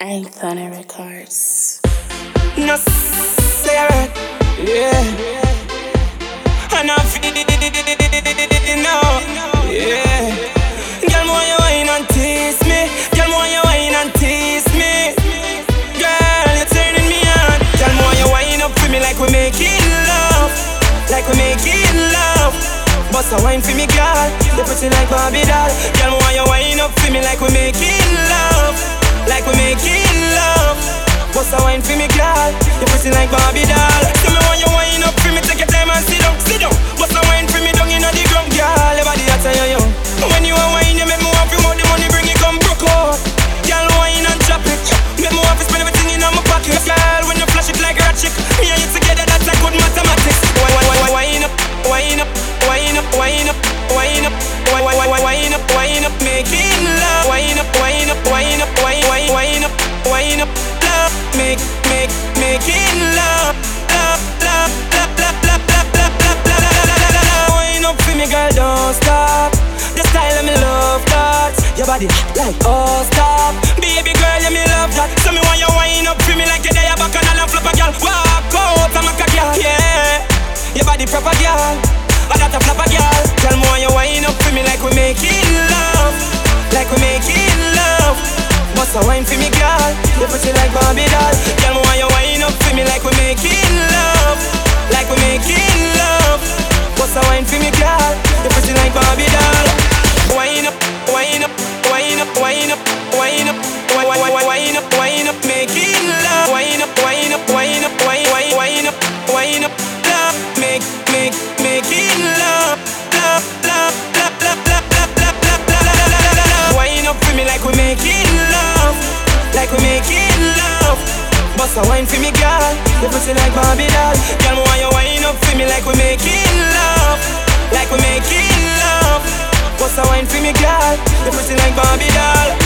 Anthony Records. No Sarah, yeah. I feel no, yeah. Girl, more you wine and tease me. Girl, more you wine and tease me. Girl, you're turning me on. Girl, more you wine up for me like we making love, like we making love. Wine for me, girl. Like Barbie doll. Girl, more you wine up for me like we making love, girl. Like Barbie doll. Tell me when you wine up for me, take your time and sit down, sit down. Bust a wine for me down inna the ground, girl. Your body hot and you young. When you a wine, you make me want to more the money, bring it come broke out. Girl, wine and drop it. Make me want to spend everything in my pocket, girl. When you flash it like a chick, me and you together, that's a good mathematics. Wine, wine, wine, wine up, wine up, wine up, wine up, wine up, wine, wine up, wine up, making love. Wine up, wine up, wine up, wine, wine, wine up, wine up, love, make, make, making love, love, love, love, love, love, love, love, love, love, love, love, love. Wine up for me, girl, don't stop. The style of me love that. Your body like oh stop. Baby girl, you me love that. So me want you wine up for me like you there back and all flop a girl. Walk out, I'm a girl, yeah. Your body proper girl. I got a flop a girl. Tell me want you wine up for me like we making wine up, wine making love. Wine up, wine up, wine up, wine, wine, up, wine up, love. Make, make, making love, love, love, love, love, love, love, love, love, love. Wine up for me like we making love, like we making love. Bust a wine for me, girl. You pussy like Barbie doll. Girl, why you wine up for me like we making love, like we making love. Bust a wine for me, girl. You pussy like Barbie doll.